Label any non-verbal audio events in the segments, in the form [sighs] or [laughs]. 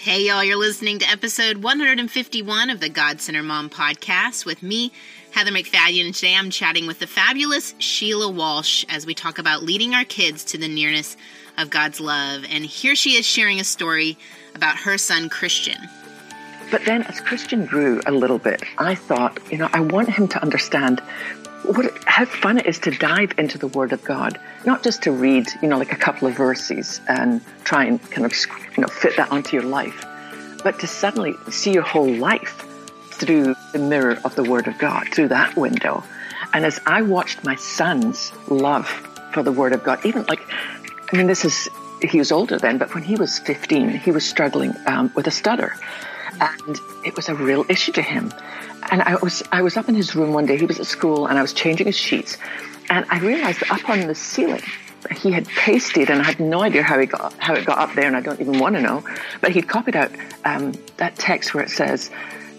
Hey, y'all, you're listening to episode 151 of the God Centered Mom podcast with me, Heather MacFadyen. And today I'm chatting with the fabulous Sheila Walsh as we talk about leading our kids to the nearness of God's love. And here she is sharing a story about her son, Christian. But then as Christian grew a little bit, I thought, you know, I want him to understand what, how fun it is to dive into the Word of God, not just to read, you know, like a couple of verses and try and kind of, you know, fit that onto your life, but to suddenly see your whole life through the mirror of the Word of God, through that window. And as I watched my son's love for the Word of God, even like, I mean, this is, he was older then, but when he was 15, he was struggling um, with a stutter. And it was a real issue to him. And I was I was up in his room one day. He was at school, and I was changing his sheets, and I realized that up on the ceiling he had pasted, and I had no idea how he got how it got up there, and I don't even want to know. But he'd copied out um, that text where it says,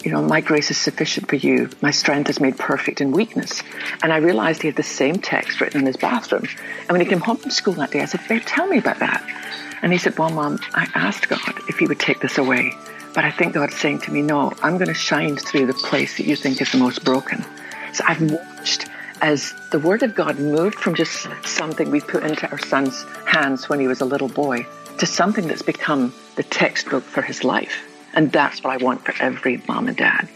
"You know, my grace is sufficient for you. My strength is made perfect in weakness." And I realized he had the same text written in his bathroom. And when he came home from school that day, I said, "Babe, tell me about that." And he said, "Well, Mom, I asked God if He would take this away." But I think God's saying to me, no, I'm going to shine through the place that you think is the most broken. So I've watched as the Word of God moved from just something we put into our son's hands when he was a little boy to something that's become the textbook for his life. And that's what I want for every mom and dad.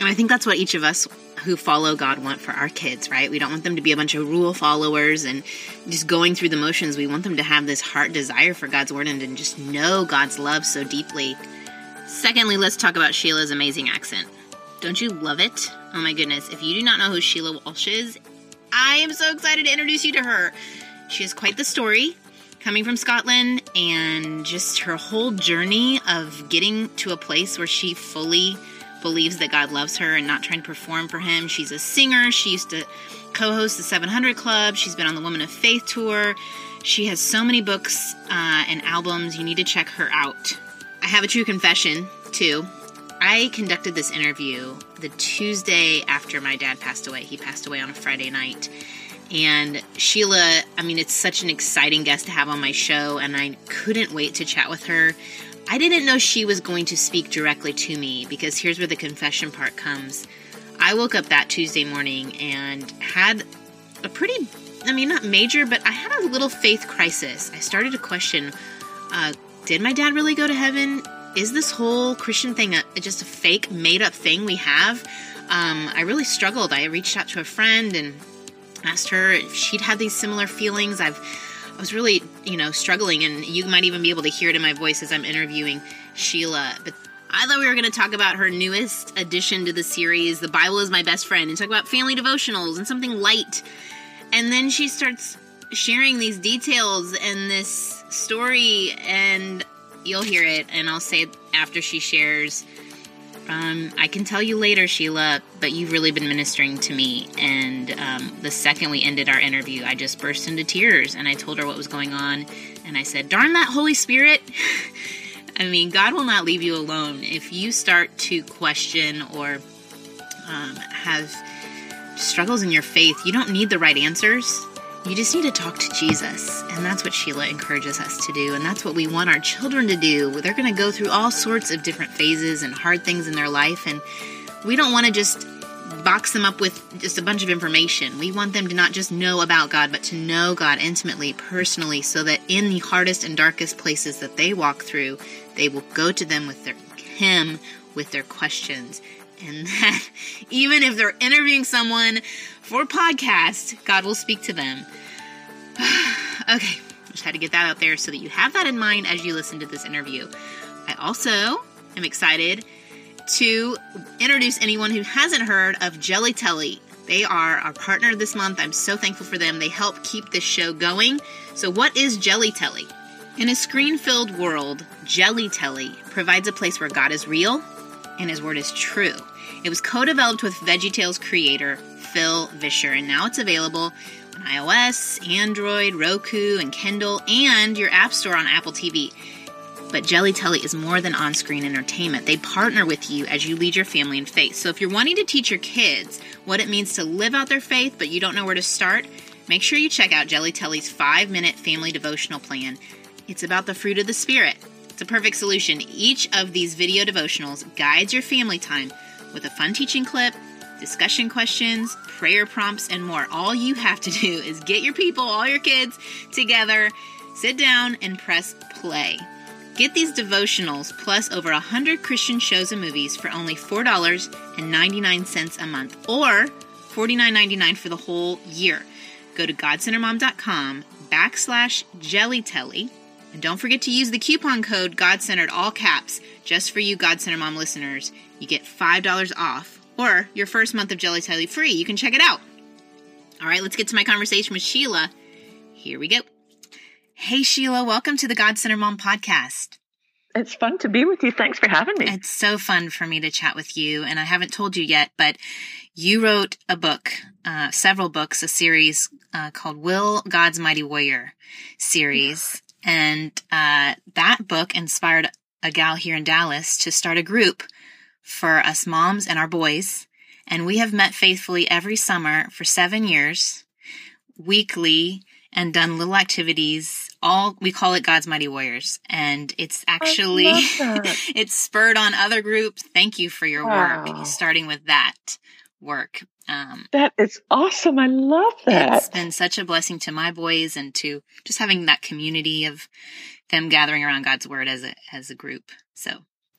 And I think that's what each of us who follow God want for our kids, right? We don't want them to be a bunch of rule followers and just going through the motions. We want them to have this heart desire for God's word and just know God's love so deeply. Secondly, let's talk about Sheila's amazing accent. Don't you love it? Oh my goodness. If you do not know who Sheila Walsh is, I am so excited to introduce you to her. She has quite the story coming from Scotland and just her whole journey of getting to a place where she fully believes that God loves her and not trying to perform for Him. She's a singer. She used to co host the 700 Club. She's been on the Woman of Faith tour. She has so many books uh, and albums. You need to check her out. I have a true confession, too. I conducted this interview the Tuesday after my dad passed away. He passed away on a Friday night. And Sheila, I mean, it's such an exciting guest to have on my show, and I couldn't wait to chat with her. I didn't know she was going to speak directly to me because here's where the confession part comes. I woke up that Tuesday morning and had a pretty, I mean, not major, but I had a little faith crisis. I started to question uh, did my dad really go to heaven? Is this whole Christian thing a, just a fake, made up thing we have? Um, I really struggled. I reached out to a friend and asked her if she'd had these similar feelings. I've I was really, you know, struggling, and you might even be able to hear it in my voice as I'm interviewing Sheila. But I thought we were going to talk about her newest addition to the series, The Bible is My Best Friend, and talk about family devotionals and something light. And then she starts sharing these details and this story, and you'll hear it, and I'll say after she shares. Um, I can tell you later, Sheila, but you've really been ministering to me. And um, the second we ended our interview, I just burst into tears and I told her what was going on. And I said, Darn that Holy Spirit. [laughs] I mean, God will not leave you alone. If you start to question or um, have struggles in your faith, you don't need the right answers. You just need to talk to Jesus. And that's what Sheila encourages us to do. And that's what we want our children to do. They're going to go through all sorts of different phases and hard things in their life. And we don't want to just box them up with just a bunch of information. We want them to not just know about God, but to know God intimately, personally, so that in the hardest and darkest places that they walk through, they will go to them with their Him with their questions. And that [laughs] even if they're interviewing someone for a podcast, God will speak to them. [sighs] okay, just had to get that out there so that you have that in mind as you listen to this interview. I also am excited to introduce anyone who hasn't heard of Jelly Telly. They are our partner this month. I'm so thankful for them. They help keep this show going. So, what is Jelly Telly? In a screen filled world, Jelly Telly provides a place where God is real and His Word is true. It was co developed with VeggieTales creator Phil Vischer, and now it's available on iOS, Android, Roku, and Kindle, and your App Store on Apple TV. But Jelly Telly is more than on screen entertainment. They partner with you as you lead your family in faith. So if you're wanting to teach your kids what it means to live out their faith, but you don't know where to start, make sure you check out Jelly Telly's five minute family devotional plan. It's about the fruit of the Spirit It's a perfect solution. Each of these video devotionals guides your family time with a fun teaching clip, discussion questions, prayer prompts, and more. All you have to [laughs] do is get your people, all your kids together, sit down, and press play. Get these devotionals plus over 100 Christian shows and movies for only $4.99 a month or $49.99 for the whole year. Go to godcenteredmom.com backslash jellytelly and don't forget to use the coupon code GodCentered all caps just for you God Centered Mom listeners. You get $5 off or your first month of Jelly Telly free. You can check it out. All right, let's get to my conversation with Sheila. Here we go. Hey, Sheila, welcome to the God Centered Mom podcast. It's fun to be with you. Thanks for having me. It's so fun for me to chat with you. And I haven't told you yet, but you wrote a book, uh, several books, a series uh, called Will God's Mighty Warrior series. And uh, that book inspired a gal here in Dallas to start a group for us moms and our boys. And we have met faithfully every summer for seven years, weekly, and done little activities. All we call it God's Mighty Warriors, and it's actually [laughs] it's spurred on other groups. Thank you for your wow. work, starting with that work. Um, that is awesome. I love that. It's been such a blessing to my boys and to just having that community of them gathering around God's word as a as a group. So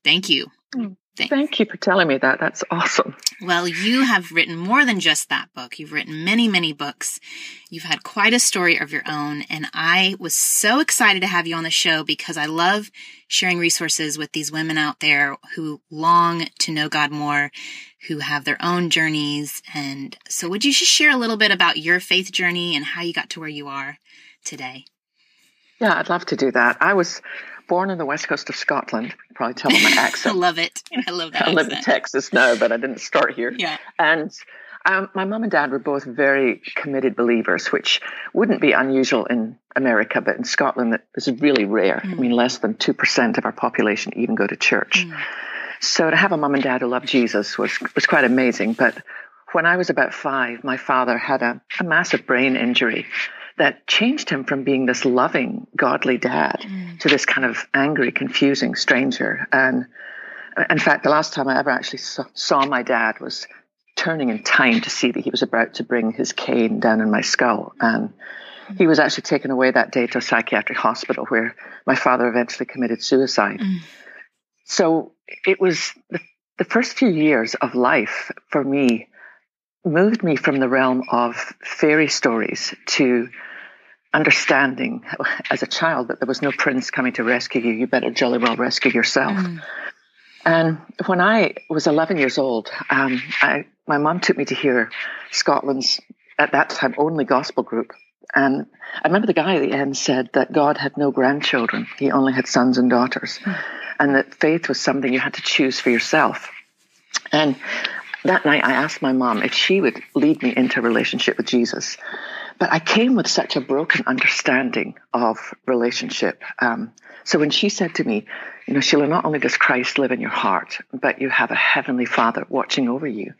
thank you. Mm. Thanks. Thank you for telling me that. That's awesome. Well, you have written more than just that book. You've written many, many books. You've had quite a story of your own. And I was so excited to have you on the show because I love sharing resources with these women out there who long to know God more, who have their own journeys. And so, would you just share a little bit about your faith journey and how you got to where you are today? Yeah, I'd love to do that. I was born in the west coast of Scotland. Probably tell my [laughs] accent. I love it. I love that. [laughs] I live in Texas now, but I didn't start here. Yeah. And um, my mom and dad were both very committed believers, which wouldn't be unusual in America, but in Scotland it was really rare. Mm. I mean, less than two percent of our population even go to church. Mm. So to have a mom and dad who loved Jesus was was quite amazing. But when I was about five, my father had a, a massive brain injury that changed him from being this loving, godly dad mm. to this kind of angry, confusing stranger. And in fact, the last time I ever actually saw, saw my dad was turning in time to see that he was about to bring his cane down in my skull. And he was actually taken away that day to a psychiatric hospital where my father eventually committed suicide. Mm. So it was the, the first few years of life for me moved me from the realm of fairy stories to understanding [laughs] as a child that there was no prince coming to rescue you. You better jolly well rescue yourself. Mm. And when I was 11 years old, um, I, my mom took me to hear Scotland's, at that time, only gospel group. And I remember the guy at the end said that God had no grandchildren, he only had sons and daughters, mm. And that faith was something you had to choose for yourself. And that night, I asked my mom if she would lead me into a relationship with Jesus. But I came with such a broken understanding of relationship. Um, so when she said to me, you know, Sheila, not only does Christ live in your heart, but you have a heavenly Father watching over you.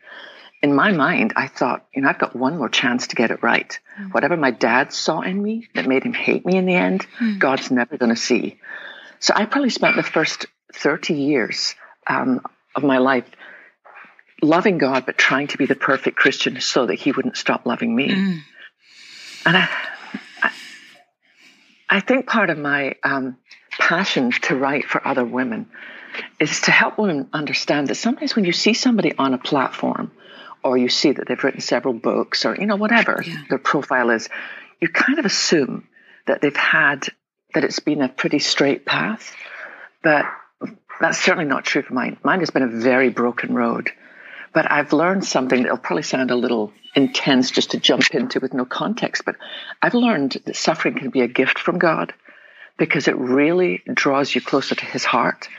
In my mind, I thought, you know, I've got one more chance to get it right. Mm. Whatever my dad saw in me that made him hate me in the end, mm. God's never going to see. So I probably spent the first 30 years um, of my life loving God, but trying to be the perfect Christian so that he wouldn't stop loving me. Mm. And I, I, I think part of my um, passion to write for other women is to help women understand that sometimes when you see somebody on a platform or you see that they've written several books or, you know, whatever yeah. their profile is, you kind of assume that they've had, that it's been a pretty straight path. But that's certainly not true for mine. Mine has been a very broken road. But I've learned something that'll probably sound a little intense just to jump into with no context. But I've learned that suffering can be a gift from God because it really draws you closer to his heart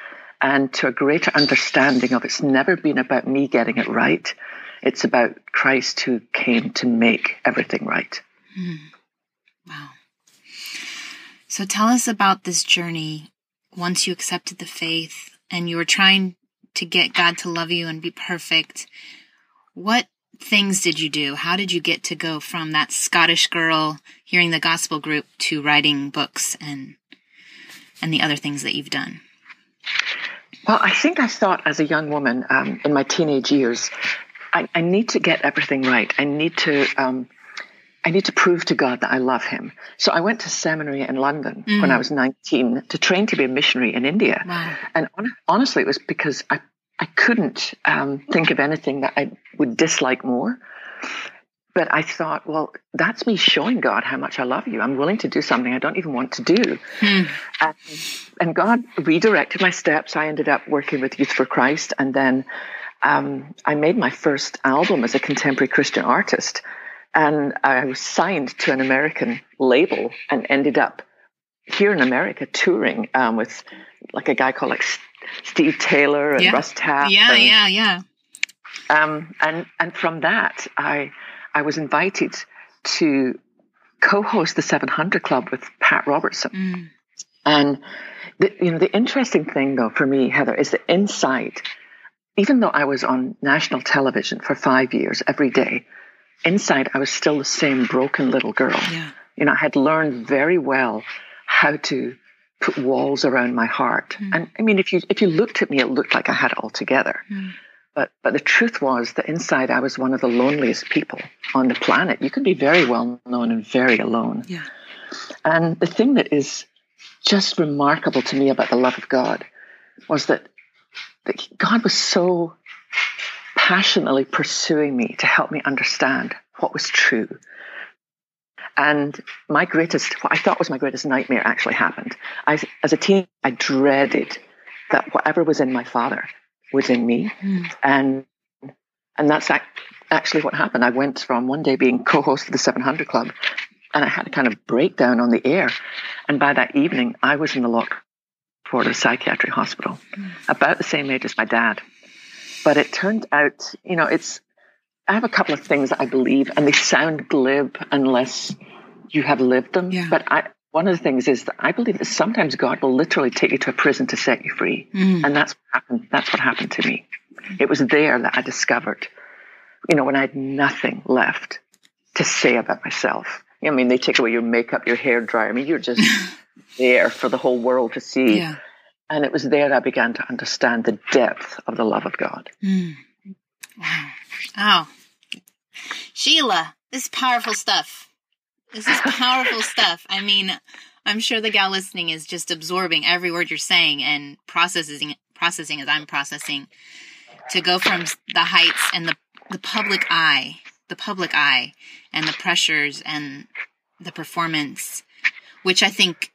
and to a greater understanding of it's never been about me getting it right. It's about Christ who came to make everything right. Mm. Wow. So tell us about this journey once you accepted the faith and you were trying to get God to love you and be perfect, what things did you do? How did you get to go from that Scottish girl hearing the gospel group to writing books and and the other things that you've done? Well, I think I thought as a young woman um, in my teenage years, I, I, need to get everything right. I need to. Um, I need to prove to God that I love Him. So I went to seminary in London mm. when I was 19 to train to be a missionary in India. Wow. And on, honestly, it was because I, I couldn't um, think of anything that I would dislike more. But I thought, well, that's me showing God how much I love you. I'm willing to do something I don't even want to do. Hmm. And, and, God redirected my steps. I ended up working with Youth for Christ. And then um, I made my first album as a contemporary Christian artist. And I was signed to an American label and ended up here in America touring um, with like a guy called like Steve Taylor and yeah. Russ Taff. Yeah, and, yeah, yeah. Um, and and from that, I I was invited to co-host the 700 Club with Pat Robertson. Mm. And the, you know the interesting thing though for me, Heather, is the insight. Even though I was on national television for five years every day, inside I was still the same broken little girl. Yeah. You know, I had learned very well how to put walls around my heart. Mm. And I mean, if you if you looked at me, it looked like I had it all together. Mm. But but the truth was that inside I was one of the loneliest people on the planet. You can be very well known and very alone. Yeah. And the thing that is just remarkable to me about the love of God was that, that God was so passionately pursuing me to help me understand what was true. And my greatest, what I thought was my greatest nightmare actually happened. I, as a teen, I dreaded that whatever was in my father was in me. Mm. And and that's actually what happened. I went from one day being co-host of the 700 Club, and I had a kind of breakdown on the air. And by that evening, I was in the Lock Florida Psychiatric Hospital, mm. about the same age as my dad. But it turned out, you know, it's. I have a couple of things I believe, and they sound glib unless you have lived them. Yeah. But I, one of the things is that I believe that sometimes God will literally take you to a prison to set you free. Mm. And that's what happened. That's what happened to me. It was there that I discovered, you know, when I had nothing left to say about myself. I mean, they take away your makeup, your hair dryer. I mean, you're just [laughs] there for the whole world to see. Yeah. And it was there that I began to understand the depth of the love of God. Mm. Wow. Oh. Sheila, this is powerful stuff. This is powerful [laughs] stuff. I mean, I'm sure the gal listening is just absorbing every word you're saying and processing processing as I'm processing to go from the heights and the the public eye, the public eye and the pressures and the performance, which I think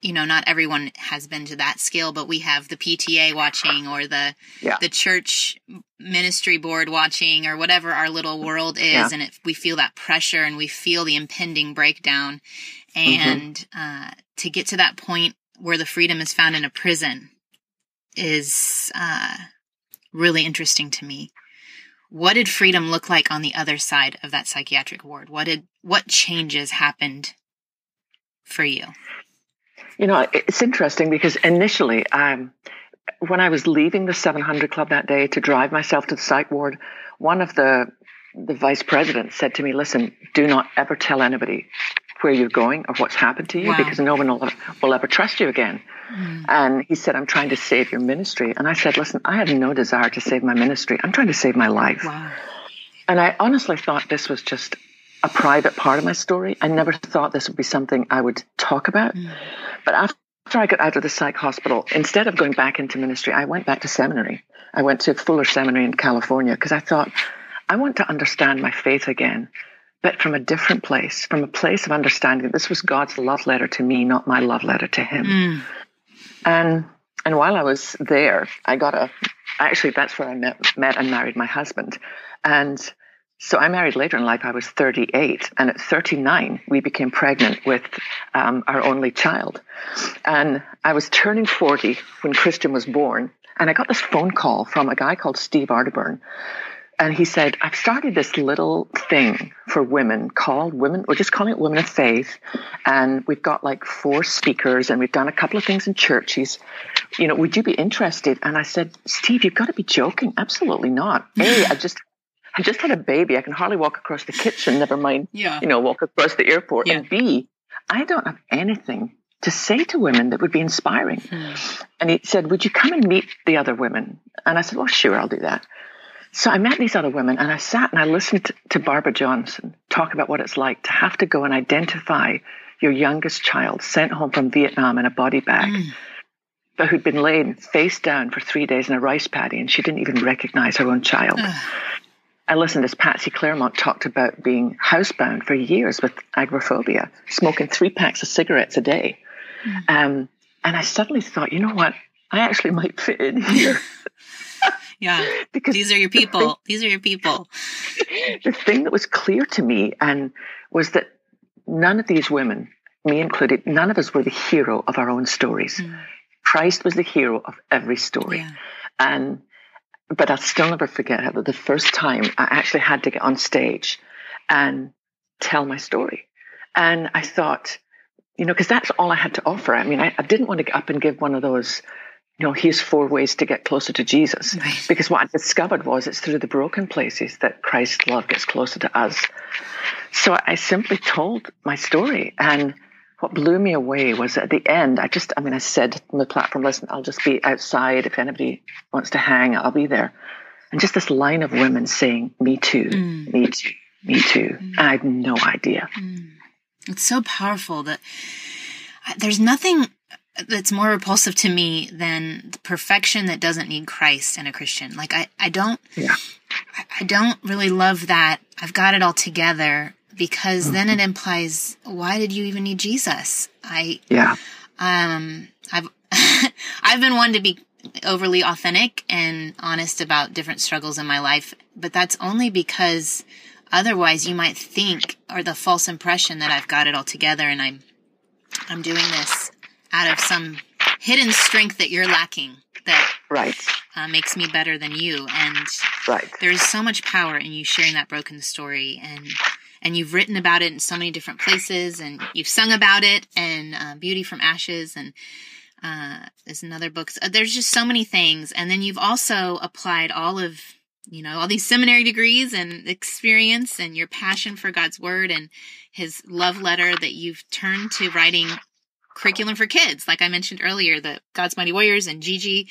you know, not everyone has been to that scale, but we have the PTA watching or the yeah. the church ministry board watching or whatever our little world is, yeah. and it, we feel that pressure and we feel the impending breakdown. Mm-hmm. And mm-hmm. uh, to get to that point where the freedom is found in a prison is uh, really interesting to me. What did freedom look like on the other side of that psychiatric ward? What did what changes happened for you? You know, it's interesting because initially, um, when I was leaving the 700 Club that day to drive myself to the psych ward, one of the the vice presidents said to me, "Listen, do not ever tell anybody where you're going or what's happened to you wow. because no one will, will, ever trust you again." Mm. And he said, "I'm trying to save your ministry." And I said, "Listen, I have no desire to save my ministry. I'm trying to save my life." Wow. And I honestly thought this was just a private part of my story. I never thought this would be something I would talk about. Mm. But after I got out of the psych hospital, instead of going back into ministry, I went back to seminary. I went to Fuller Seminary in California because I thought, I want to understand my faith again, but from a different place, from a place of understanding that this was God's love letter to me, not my love letter to Him. Mm. And and while I was there, I got a actually that's where I met met and married my husband. And so I married later in life. I was 38, and at 39, we became pregnant with um, our only child. And I was turning 40 when Christian was born, and I got this phone call from a guy called Steve Arterburn. And he said, I've started this little thing for women called Women, we're just calling it Women of Faith. And we've got like four speakers and we've done a couple of things in churches. You know, would you be interested? And I said, Steve, you've got to be joking. Absolutely not. A, I just I just had a baby. I can hardly walk across the kitchen, never mind, yeah. you know, walk across the airport. Yeah. And B, I don't have anything to say to women that would be inspiring. Hmm. And he said, Would you come and meet the other women? And I said, Well, sure, I'll do that. So I met these other women and I sat and I listened to Barbara Johnson talk about what it's like to have to go and identify your youngest child sent home from Vietnam in a body bag, mm. but who'd been laid face down for three days in a rice paddy and she didn't even recognize her own child. I listened as Patsy Clairmont talked about being housebound for years with agoraphobia, smoking three packs of cigarettes a day. Mm. Um, and I suddenly thought, you know what? I actually might fit in here. [laughs] Yeah. [laughs] because these are your people. Thing, these are your people. [laughs] The thing that was clear to me and was that none of these women, me included, none of us were the hero of our own stories. Mm. Christ was the hero of every story. Yeah. And but I'll still never forget how the first time I actually had to get on stage and tell my story. And I thought, you know, because that's all I had to offer. I mean, I, I, didn't want to get up and give one of those you know, here's four ways to get closer to Jesus. Right. Because what I discovered was it's through the broken places that Christ's love gets closer to us. So I simply told my story. And what blew me away was at the end, I just, I mean, I said on the platform, listen, I'll just be outside. If anybody wants to hang, I'll be there. And just this line of women saying, me too, mm. me too, me too. Mm. I had no idea. Mm. It's so powerful that there's nothing that's more repulsive to me than the perfection that doesn't need Christ in a Christian. Like I, I don't, yeah. I, I don't really love that. I've got it all together because mm-hmm. then it implies, why did you even need Jesus? I, yeah, um, I've, [laughs] I've been one to be overly authentic and honest about different struggles in my life, but that's only because otherwise you might think or the false impression that I've got it all together and I'm, I'm doing this out of some hidden strength that you're lacking that right uh, makes me better than you and right there's so much power in you sharing that broken story and and you've written about it in so many different places and you've sung about it and uh, beauty from ashes and uh, there's another book there's just so many things and then you've also applied all of you know all these seminary degrees and experience and your passion for god's word and his love letter that you've turned to writing curriculum for kids, like I mentioned earlier, the God's Mighty Warriors and Gigi,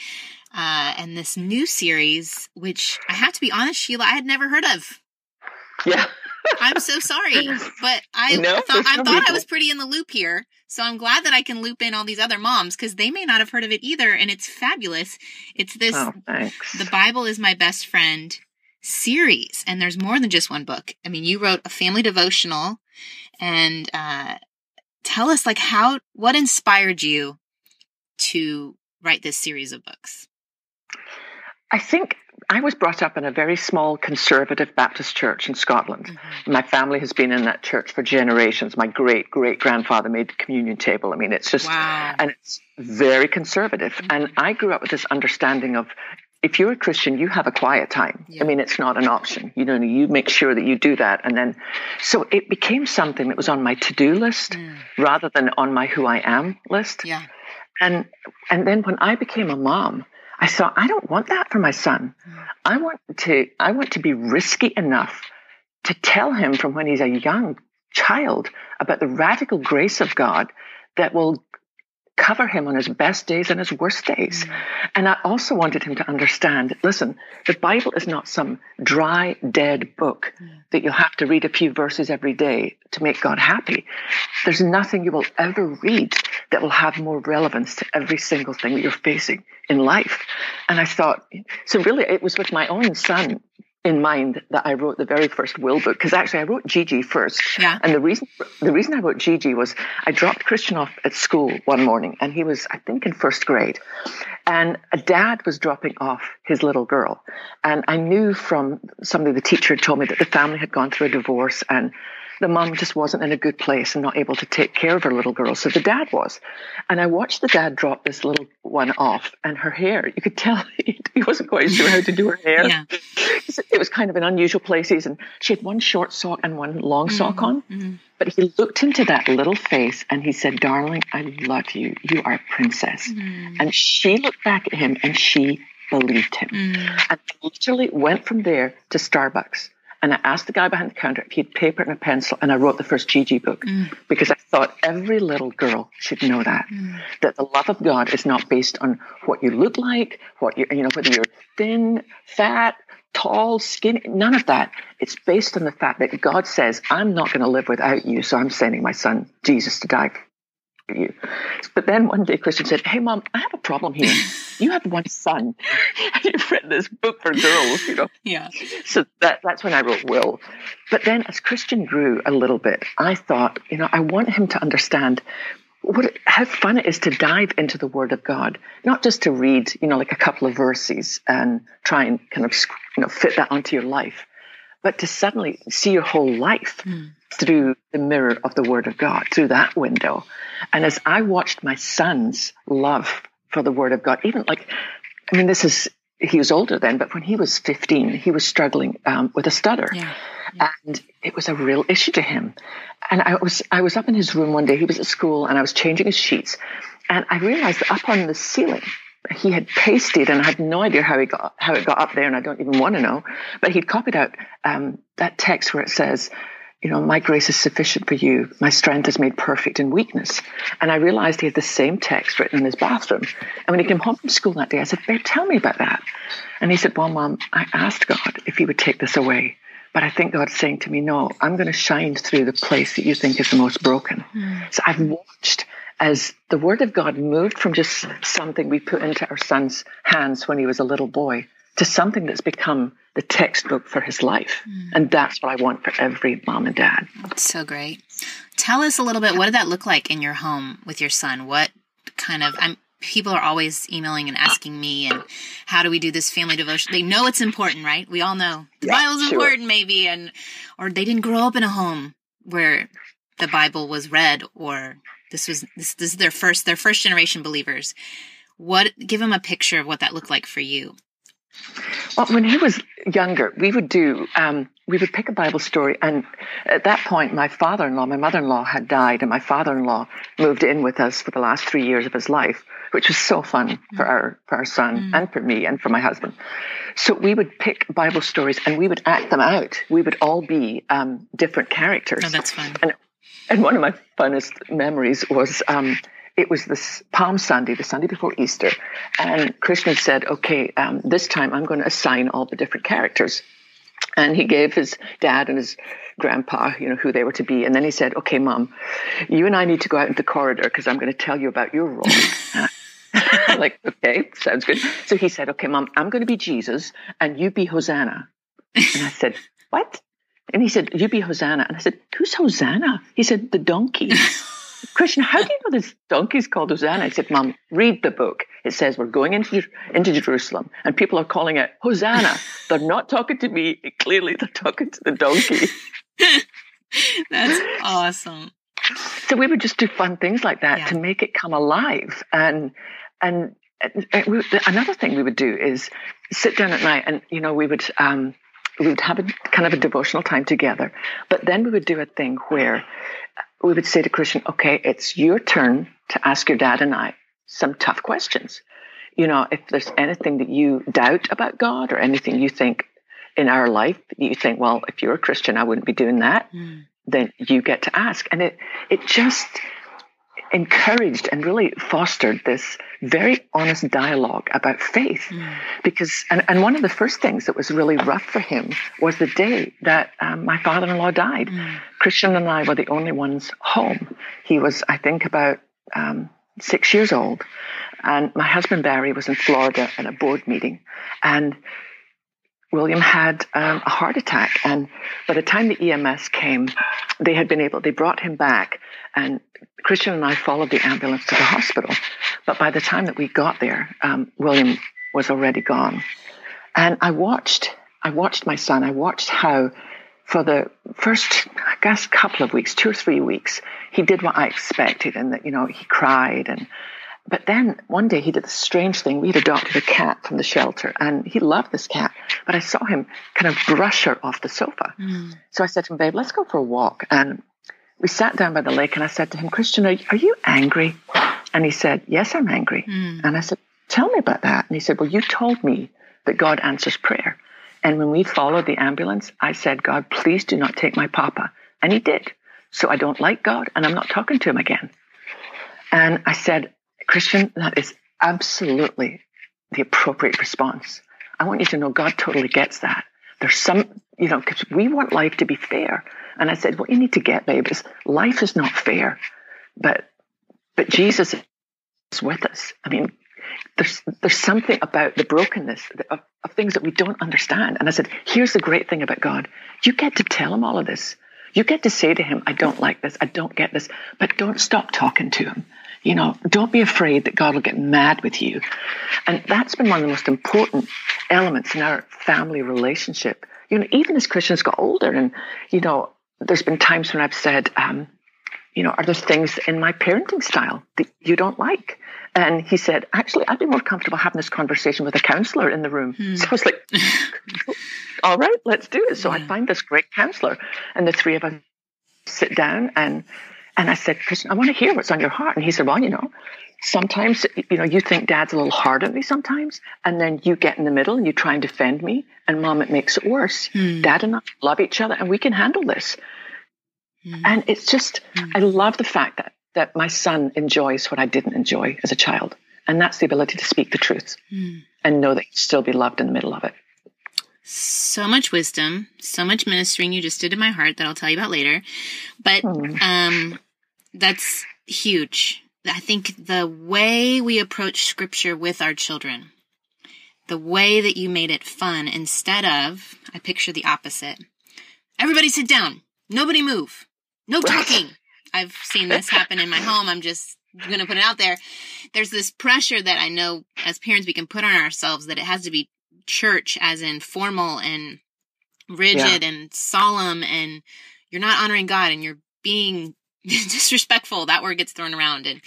uh, and this new series, which I have to be honest, Sheila, I had never heard of. Yeah. I'm so sorry, but I no, thought I thought I was pretty in the loop here. So I'm glad that I can loop in all these other moms because they may not have heard of it either, and it's fabulous. It's this oh, "The Bible is My Best Friend" series, and there's more than just one book. I mean, you wrote a family devotional, and uh, tell us like how what inspired you to write this series of books i think i was brought up in a very small conservative baptist church in scotland mm-hmm. my family has been in that church for generations my great great grandfather made the communion table i mean it's just wow. and it's very conservative mm-hmm. and i grew up with this understanding of if you're a Christian, you have a quiet time. Yeah. I mean, it's not an option. You know, you make sure that you do that. And then, so it became something that was on my to do list mm. rather than on my who I am list. Yeah. And, and then when I became a mom, I thought, I don't want that for my son. I want to, I want to be risky enough to tell him from when he's a young child about the radical grace of God that will cover him on his best days and his worst days. Mm. And I also wanted him to understand listen, the Bible is not some dry, dead book mm. that you'll have to read a few verses every day to make God happy. There's nothing you will ever read that will have more relevance to every single thing that you're facing in life. And I thought, so really, it was with my own son in mind that I wrote the very first will book because actually I wrote Gigi first. Yeah. And the reason the reason I wrote Gigi was I dropped Christian off at school one morning and he was I think in first grade, and a dad was dropping off his little girl, and I knew from somebody the teacher had told me that the family had gone through a divorce and the mum just wasn't in a good place and not able to take care of her little girl. So the dad was. And I watched the dad drop this little one off and her hair, you could tell [laughs] he wasn't quite sure how to do her hair. Yeah. It was kind of in unusual places. And she had one short sock and one long mm-hmm. sock on. Mm-hmm. But he looked into that little face and he said, Darling, I love you. You are a princess. Mm-hmm. And she looked back at him and she believed him. Mm. And literally went from there to Starbucks And I asked the guy behind the counter if he had paper and a pencil, and I wrote the first Gigi book mm. because I thought every little girl should know that mm. that the love of God is not based on what you look like, what you you know whether you're thin, fat, tall, skinny, none of that. It's based on the fact that God says, I'm not going to live without you, so I'm sending my son Jesus to die you. But then one day Christian said, Hey mom, I have a problem here. [laughs] You have one son. And [laughs] you've written this book for girls, you know. Yeah. So that that's when I wrote Will. But then as Christian grew a little bit, I thought, you know, I want him to understand what how fun it is to dive into the Word of God, not just to read, you know, like a couple of verses and try and kind of you know fit that onto your life, but to suddenly see your whole life mm. Through the mirror of the Word of God, through that window. And as I watched my son's love for the Word of God, even like, I mean, this is he was older then, but when he was 15, he was struggling um, with a stutter. Yeah, yeah. And it was a real issue to him. And I was, I was up in his room one day, he was at school and I was changing his sheets. And I realized that up on the ceiling, he had pasted, and I had no idea how he got how it got up there, and I don't even want to know. But he'd copied out um, that text where it says, you know, my grace is sufficient for you. My strength is made perfect in weakness. And I realized he had the same text written in his bathroom. And when he came home from school that day, I said, Babe, tell me about that. And he said, Well, Mom, I asked God if he would take this away. But I think God's saying to me, No, I'm going to shine through the place that you think is the most broken. Mm. So I've watched as the word of God moved from just something we put into our son's hands when he was a little boy to something that's become the textbook for his life. Mm. And that's what I want for every mom and dad. That's so great. Tell us a little bit, what did that look like in your home with your son? What kind of, I'm, people are always emailing and asking me and how do we do this family devotion they know it's important right we all know the yeah, bible's sure. important maybe and or they didn't grow up in a home where the bible was read or this was this, this is their first their first generation believers what give them a picture of what that looked like for you well, when he was younger, we would do, um, we would pick a Bible story. And at that point, my father in law, my mother in law had died, and my father in law moved in with us for the last three years of his life, which was so fun mm. for our, for our son mm. and for me and for my husband. So we would pick Bible stories and we would act them out. We would all be um, different characters. Oh, that's fun. And, and one of my funnest memories was, um, it was this Palm Sunday, the Sunday before Easter, and Christian said, "Okay, um, this time I'm going to assign all the different characters." And he gave his dad and his grandpa, you know, who they were to be. And then he said, "Okay, mom, you and I need to go out into the corridor because I'm going to tell you about your role." [laughs] like, okay, sounds good. So he said, "Okay, mom, I'm going to be Jesus, and you be Hosanna." And I said, "What?" And he said, "You be Hosanna." And I said, "Who's Hosanna?" He said, "The donkey." [laughs] Christian, how do you know this donkey's called Hosanna? I said, Mom, read the book. It says we're going into, into Jerusalem and people are calling it Hosanna. they're not talking to me. Clearly, they're talking to the donkey. [laughs] That's awesome. So we would just do fun things like that yeah. to make it come alive. And, and, and another thing we would do is sit down at night and, you know, we would, um, we would have a kind of a devotional time together, but then we would do a thing where we would say to Christian, okay, it's your turn to ask your dad and I some tough questions. You know, if there's anything that you doubt about God or anything you think in our life, you think, well, if you're a Christian, I wouldn't be doing that, mm. then you get to ask. And it, it just, encouraged and really fostered this very honest dialogue about faith. Mm. Because, and, and one of the first things that was really rough for him was the day that um, my father in law died. Mm. Christian and I were the only ones home. He was, I think, about um, six years old. And my husband Barry was in Florida at a board meeting. And William had um, a heart attack. And by the time the EMS came, they had been able, they brought him back. And Christian and I followed the ambulance to the hospital. But by the time that we got there, um, William was already gone. And I watched, I watched my son, I watched how for the first, I guess, couple of weeks, two or three weeks, he did what I expected and that, you know, he cried and but then one day he did this strange thing. We had adopted a cat from the shelter and he loved this cat, but I saw him kind of brush her off the sofa. Mm. So I said to him, babe, let's go for a walk. And we sat down by the lake and I said to him, Christian, are, are you angry? And he said, yes, I'm angry. Mm. And I said, tell me about that. And he said, well, you told me that God answers prayer. And when we followed the ambulance, I said, God, please do not take my papa. And he did. So I don't like God and I'm not talking to him again. And I said, Christian, that is absolutely the appropriate response. I want you to know God totally gets that. There's some, you know, because we want life to be fair. And I said, what you need to get, babe, is life is not fair, but but Jesus is with us. I mean, there's there's something about the brokenness of, of things that we don't understand. And I said, here's the great thing about God: you get to tell him all of this. You get to say to him, I don't like this, I don't get this, but don't stop talking to him. You know, don't be afraid that God will get mad with you. And that's been one of the most important elements in our family relationship. You know, even as Christian's got older, and, you know, there's been times when I've said, um, you know, are there things in my parenting style that you don't like? And he said, actually, I'd be more comfortable having this conversation with a counselor in the room. Hmm. [laughs] So I was like, [laughs] all right, let's do it. So yeah. I find this great counselor, and the three of us sit down and and I said, Christian, I want to hear what's on your heart. And he said, Well, you know, sometimes you know you think dad's a little hard on me sometimes, and then you get in the middle and you try and defend me, and mom, it makes it worse. Hmm. Dad and I love each other, and we can handle this. Hmm. And it's just, hmm. I love the fact that that my son enjoys what I didn't enjoy as a child, and that's the ability to speak the truth hmm. and know that you still be loved in the middle of it so much wisdom, so much ministering you just did in my heart that I'll tell you about later. But um, that's huge. I think the way we approach scripture with our children, the way that you made it fun instead of, I picture the opposite. Everybody sit down. Nobody move. No [laughs] talking. I've seen this happen in my home. I'm just going to put it out there. There's this pressure that I know as parents we can put on ourselves that it has to be church as in formal and rigid yeah. and solemn and you're not honoring God and you're being [laughs] disrespectful. That word gets thrown around and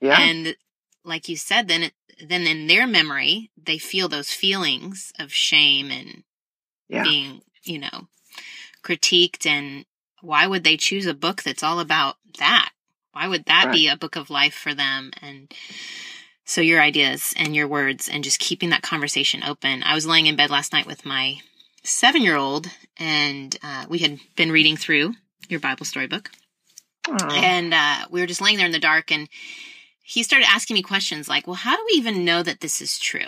yeah. and like you said, then it, then in their memory they feel those feelings of shame and yeah. being, you know, critiqued and why would they choose a book that's all about that? Why would that right. be a book of life for them? And so your ideas and your words and just keeping that conversation open. I was laying in bed last night with my seven year old and uh, we had been reading through your Bible storybook. And uh, we were just laying there in the dark and he started asking me questions like, well, how do we even know that this is true?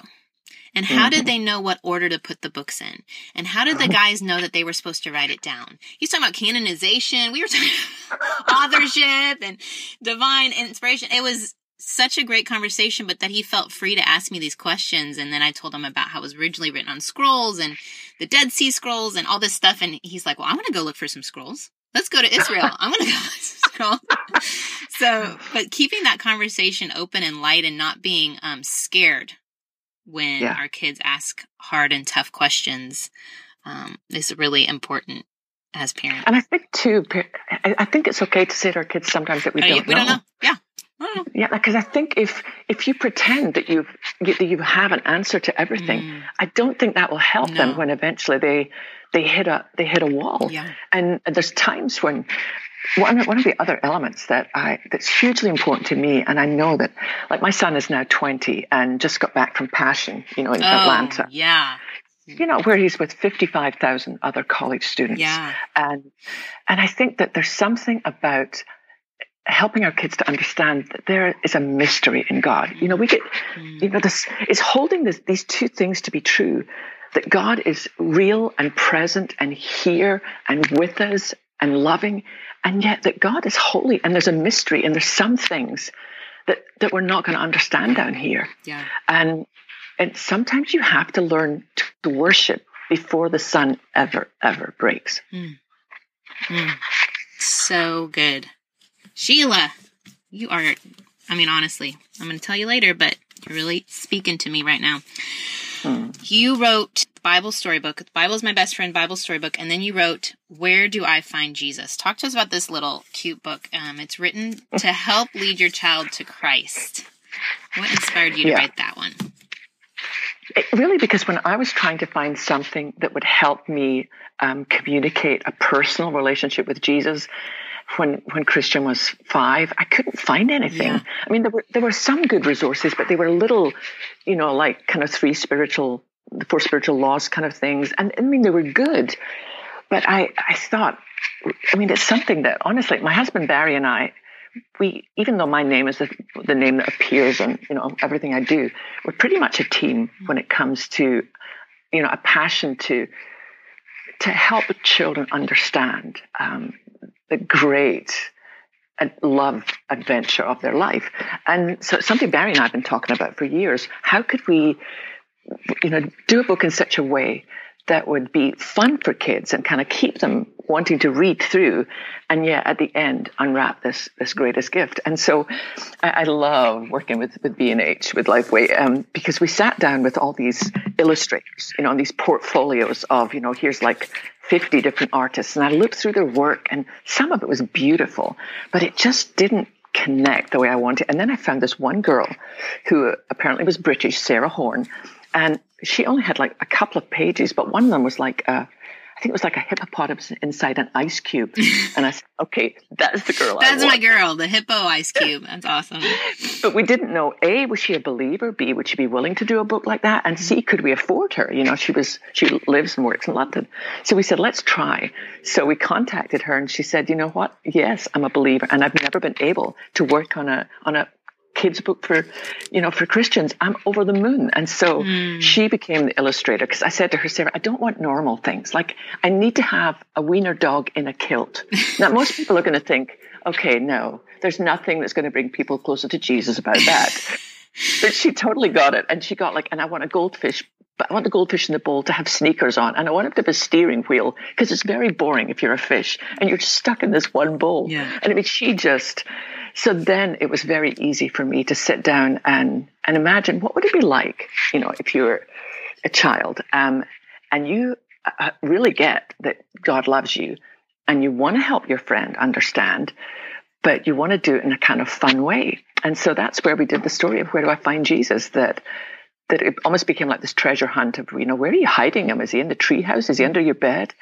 And how did mm-hmm. they know what order to put the books in? And how did the [laughs] guys know that they were supposed to write it down? He's talking about canonization. We were talking [laughs] authorship and divine inspiration. It was such a great conversation, but that he felt free to ask me these questions. And then I told him about how it was originally written on scrolls and the Dead Sea Scrolls and all this stuff. And he's like, well, I'm going to go look for some scrolls. Let's go to Israel. I'm going to go scroll. [laughs] so, but keeping that conversation open and light and not being um, scared when yeah. our kids ask hard and tough questions um, is really important as parents. And I think too, I think it's okay to say to our kids sometimes that we, oh, don't, we know. don't know. Yeah. Yeah, because I think if if you pretend that you've that you have an answer to everything, mm. I don't think that will help no. them when eventually they they hit a they hit a wall. Yeah. And there's times when one one of the other elements that I that's hugely important to me, and I know that like my son is now 20 and just got back from Passion, you know, in oh, Atlanta. Yeah. You know, where he's with 55,000 other college students. Yeah. And and I think that there's something about helping our kids to understand that there is a mystery in God. You know, we get, mm. you know, this is holding this, these two things to be true that God is real and present and here and with us and loving, and yet that God is holy and there's a mystery and there's some things that, that we're not going to understand down here. Yeah. And, and sometimes you have to learn to worship before the sun ever, ever breaks. Mm. Mm. So good. Sheila, you are, I mean, honestly, I'm going to tell you later, but you're really speaking to me right now. Hmm. You wrote Bible storybook. The Bible is my best friend Bible storybook, and then you wrote Where Do I Find Jesus? Talk to us about this little cute book. Um, it's written to help lead your child to Christ. What inspired you to yeah. write that one? It, really, because when I was trying to find something that would help me um, communicate a personal relationship with Jesus, when when Christian was five, I couldn't find anything. Yeah. I mean, there were there were some good resources, but they were little, you know, like kind of three spiritual the four spiritual laws kind of things. And I mean, they were good. But I, I thought, I mean, it's something that honestly, my husband Barry and I, we, even though my name is the, the name that appears on, you know, everything I do, we're pretty much a team when it comes to, you know, a passion to, to help children understand um, the great love adventure of their life. And so something Barry and I have been talking about for years. How could we, you know, do a book in such a way that would be fun for kids and kind of keep them wanting to read through and yet at the end unwrap this this greatest gift and so i, I love working with with b&h with lifeway um, because we sat down with all these illustrators you know on these portfolios of you know here's like 50 different artists and i looked through their work and some of it was beautiful but it just didn't connect the way i wanted. And then i found this one girl who apparently was british sarah horn and she only had like a couple of pages, but one of them was like a, I think it was like a hippopotamus inside an ice cube. [laughs] And I said, okay, that's the girl. That's my girl, the hippo ice cube. That's awesome. but we didn't know A, was she a believer? B, would she be willing to do a book like that? And C, could we afford her? You know, she was, she lives and works in London. So we said, let's try. So we contacted her and she said, you know what? Yes, I'm a believer and I've never been able to work on a, on a kids book for you know for christians i'm over the moon and so mm. she became the illustrator because i said to her sarah i don't want normal things like i need to have a wiener dog in a kilt now most [laughs] people are going to think okay no there's nothing that's going to bring people closer to jesus about that but she totally got it and she got like and i want a goldfish but I want the goldfish in the bowl to have sneakers on, and I want it to have a steering wheel because it's very boring if you're a fish and you're stuck in this one bowl. Yeah. And I mean, she just so then it was very easy for me to sit down and, and imagine what would it be like, you know, if you were a child um, and you uh, really get that God loves you and you want to help your friend understand, but you want to do it in a kind of fun way. And so that's where we did the story of where do I find Jesus that that it almost became like this treasure hunt of, you know, where are you hiding him? Is he in the treehouse? Is he under your bed?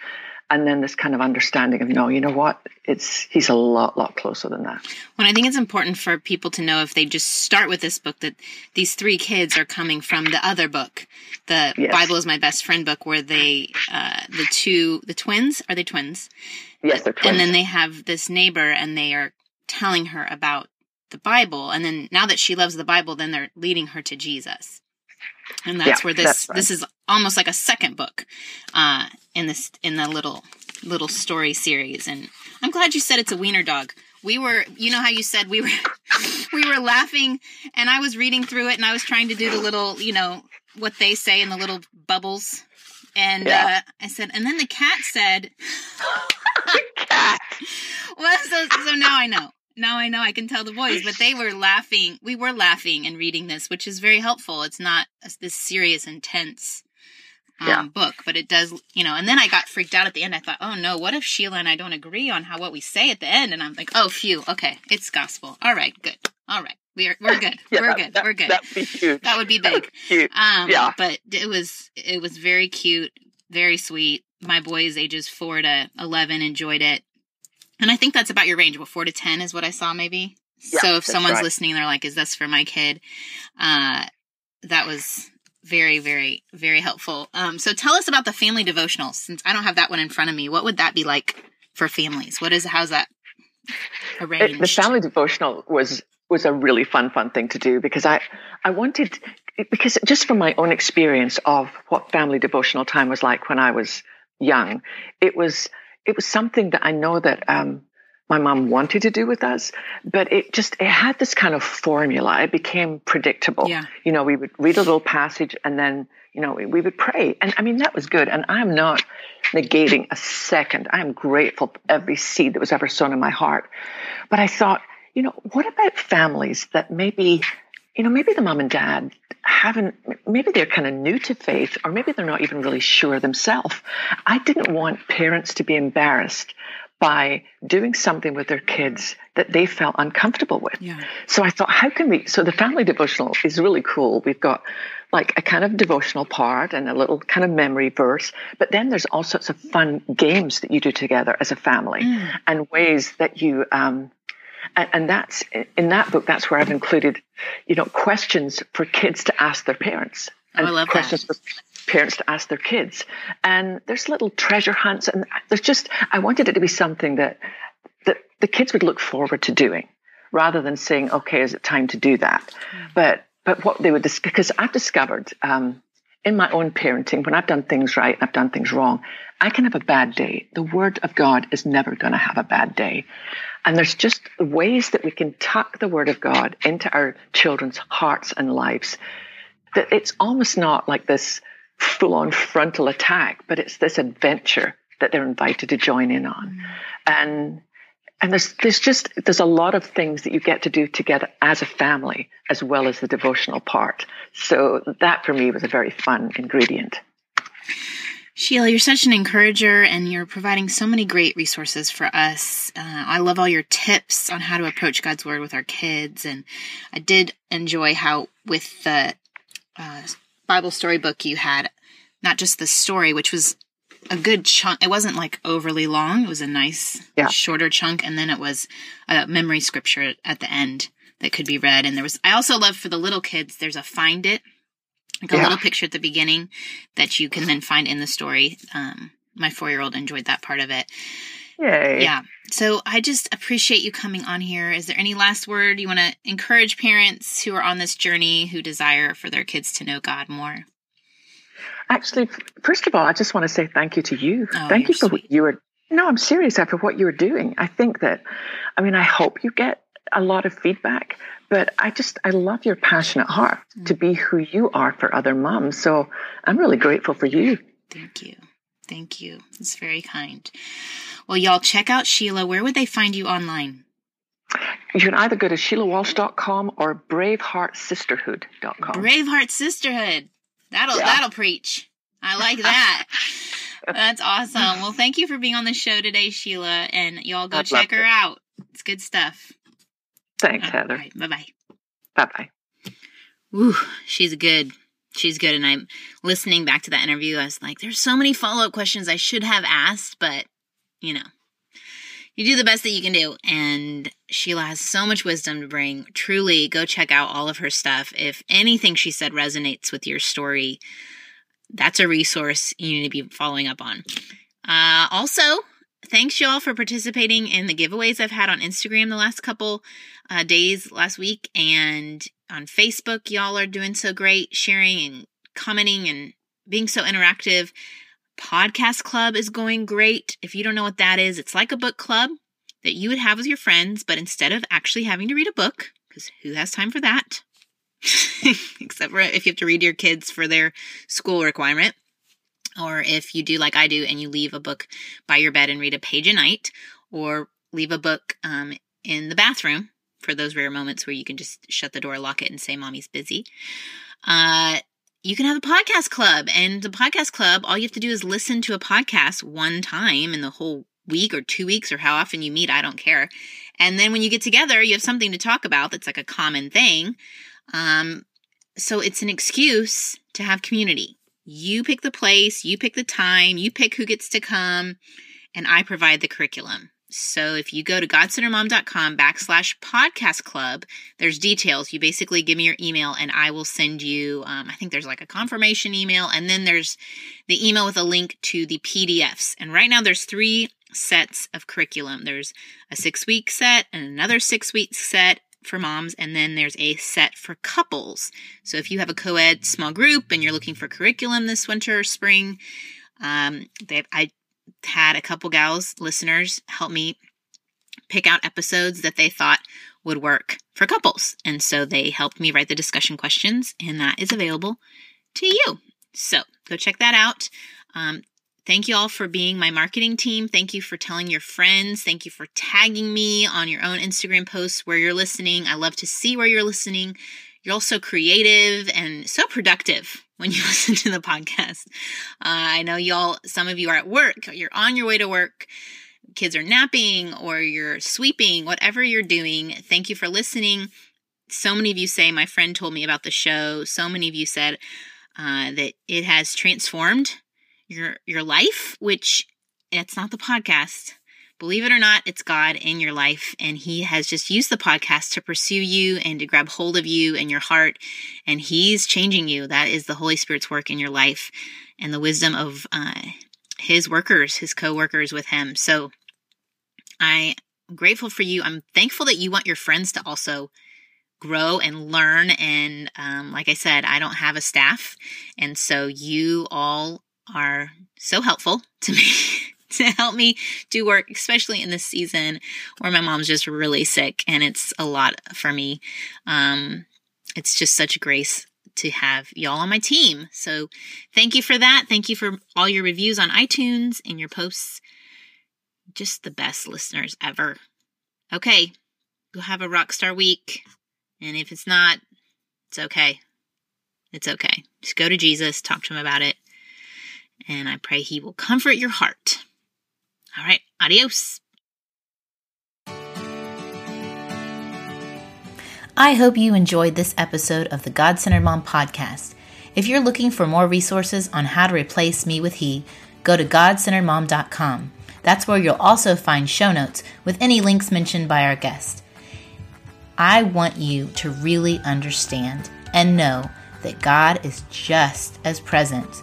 And then this kind of understanding of no you know what? It's he's a lot lot closer than that. Well i think it's important for people to know if they just start with this book that these three kids are coming from the other book. The yes. bible is my best friend book where they uh, the two the twins are they twins? Yes they're twins. And then they have this neighbor and they are telling her about the bible. And then now that she loves the bible then they're leading her to jesus. And that's yeah, where this that's right. this is almost like a second book uh, in this in the little little story series. And I'm glad you said it's a wiener dog. We were, you know how you said we were [laughs] we were laughing, and I was reading through it, and I was trying to do the little, you know, what they say in the little bubbles. And yeah. uh, I said, and then the cat said, [laughs] cat. [laughs] well, so so now I know now I know I can tell the boys, but they were laughing. We were laughing and reading this, which is very helpful. It's not this serious, intense um, yeah. book, but it does, you know. And then I got freaked out at the end. I thought, oh no, what if Sheila and I don't agree on how what we say at the end? And I'm like, oh, phew, okay, it's gospel. All right, good. All right, we're we're [laughs] good. yeah, we're good. That, we're good. That'd be huge. That would be big. Um, yeah. But it was it was very cute, very sweet. My boys, ages four to eleven, enjoyed it. And I think that's about your range. What four to ten is what I saw, maybe. Yeah, so if someone's right. listening, they're like, "Is this for my kid?" Uh, that was very, very, very helpful. Um, so tell us about the family devotionals. Since I don't have that one in front of me, what would that be like for families? What is how's that arranged? It, the family devotional was was a really fun, fun thing to do because I I wanted because just from my own experience of what family devotional time was like when I was young, it was it was something that I know that um, my mom wanted to do with us, but it just it had this kind of formula. It became predictable. Yeah. You know, we would read a little passage and then you know we, we would pray, and I mean that was good. And I'm not negating a second. I am grateful for every seed that was ever sown in my heart. But I thought, you know, what about families that maybe you know, maybe the mom and dad haven't, maybe they're kind of new to faith, or maybe they're not even really sure themselves. I didn't want parents to be embarrassed by doing something with their kids that they felt uncomfortable with. Yeah. So I thought, how can we? So the family devotional is really cool. We've got like a kind of devotional part and a little kind of memory verse, but then there's all sorts of fun games that you do together as a family mm. and ways that you, um, and, and that's in that book. That's where I've included, you know, questions for kids to ask their parents. And oh, I love questions that. For, parents to ask their kids. And there's little treasure hunts, and there's just I wanted it to be something that that the kids would look forward to doing, rather than saying, "Okay, is it time to do that?" Mm-hmm. But but what they would because I've discovered um, in my own parenting when I've done things right and I've done things wrong, I can have a bad day. The Word of God is never going to have a bad day. And there's just ways that we can tuck the Word of God into our children's hearts and lives that it's almost not like this full on frontal attack, but it's this adventure that they're invited to join in on. Mm. And and there's there's just there's a lot of things that you get to do together as a family as well as the devotional part. So that for me was a very fun ingredient. Sheila, you're such an encourager and you're providing so many great resources for us. Uh, I love all your tips on how to approach God's Word with our kids. And I did enjoy how, with the uh, Bible storybook, you had not just the story, which was a good chunk. It wasn't like overly long. It was a nice, yeah. shorter chunk, and then it was a memory scripture at the end that could be read. And there was. I also love for the little kids. There's a find it, like a yeah. little picture at the beginning that you can then find in the story. Um, my four year old enjoyed that part of it. Yay. Yeah. So I just appreciate you coming on here. Is there any last word you want to encourage parents who are on this journey who desire for their kids to know God more? Actually, first of all, I just want to say thank you to you. Oh, thank you for sweet. what you were. No, I'm serious. After what you were doing, I think that. I mean, I hope you get a lot of feedback, but I just I love your passionate heart mm. to be who you are for other moms. So I'm really grateful for you. Thank you. Thank you. It's very kind. Well, y'all check out Sheila. Where would they find you online? You can either go to SheilaWalsh.com or BraveHeartSisterhood.com. Braveheart Sisterhood. That'll yeah. that'll preach. I like that. [laughs] That's awesome. Well, thank you for being on the show today, Sheila, and y'all go I'd check her it. out. It's good stuff. Thanks, Heather. Right, bye bye. Bye bye. Ooh, she's good. She's good. And I'm listening back to that interview. I was like, there's so many follow up questions I should have asked, but you know, you do the best that you can do. And Sheila has so much wisdom to bring. Truly, go check out all of her stuff. If anything she said resonates with your story, that's a resource you need to be following up on. Uh, also, thanks y'all for participating in the giveaways I've had on Instagram the last couple uh, days, last week, and on Facebook. Y'all are doing so great, sharing and commenting and being so interactive. Podcast Club is going great. If you don't know what that is, it's like a book club that you would have with your friends, but instead of actually having to read a book, because who has time for that? [laughs] Except for if you have to read your kids for their school requirement. Or if you do like I do and you leave a book by your bed and read a page a night, or leave a book um, in the bathroom for those rare moments where you can just shut the door, lock it, and say, Mommy's busy. Uh, you can have a podcast club. And the podcast club, all you have to do is listen to a podcast one time in the whole week or two weeks or how often you meet. I don't care. And then when you get together, you have something to talk about that's like a common thing. Um, so it's an excuse to have community. You pick the place, you pick the time, you pick who gets to come, and I provide the curriculum. So if you go to godcenteredmom.com backslash podcast club, there's details. You basically give me your email and I will send you, um, I think there's like a confirmation email and then there's the email with a link to the PDFs. And right now there's three sets of curriculum. There's a six week set and another six week set for moms, and then there's a set for couples. So if you have a co ed small group and you're looking for curriculum this winter or spring, um, they, I had a couple gals, listeners, help me pick out episodes that they thought would work for couples. And so they helped me write the discussion questions, and that is available to you. So go check that out. Um, thank you all for being my marketing team. Thank you for telling your friends. Thank you for tagging me on your own Instagram posts where you're listening. I love to see where you're listening. You're also creative and so productive when you [laughs] listen to the podcast. Uh, I know y'all, some of you are at work, you're on your way to work, kids are napping, or you're sweeping, whatever you're doing. Thank you for listening. So many of you say, My friend told me about the show. So many of you said uh, that it has transformed your your life, which it's not the podcast, believe it or not, it's God in your life, and He has just used the podcast to pursue you and to grab hold of you and your heart, and He's changing you. That is the Holy Spirit's work in your life and the wisdom of uh, His workers, His co workers with Him. So I'm grateful for you. I'm thankful that you want your friends to also grow and learn. And um, like I said, I don't have a staff. And so you all are so helpful to me. [laughs] to help me do work, especially in this season where my mom's just really sick and it's a lot for me. Um, it's just such a grace to have y'all on my team. So thank you for that. Thank you for all your reviews on iTunes and your posts. Just the best listeners ever. Okay, go have a rock star week. And if it's not, it's okay. It's okay. Just go to Jesus, talk to him about it, and I pray he will comfort your heart. All right, adios. I hope you enjoyed this episode of the God Centered Mom podcast. If you're looking for more resources on how to replace me with he, go to godcenteredmom.com. That's where you'll also find show notes with any links mentioned by our guest. I want you to really understand and know that God is just as present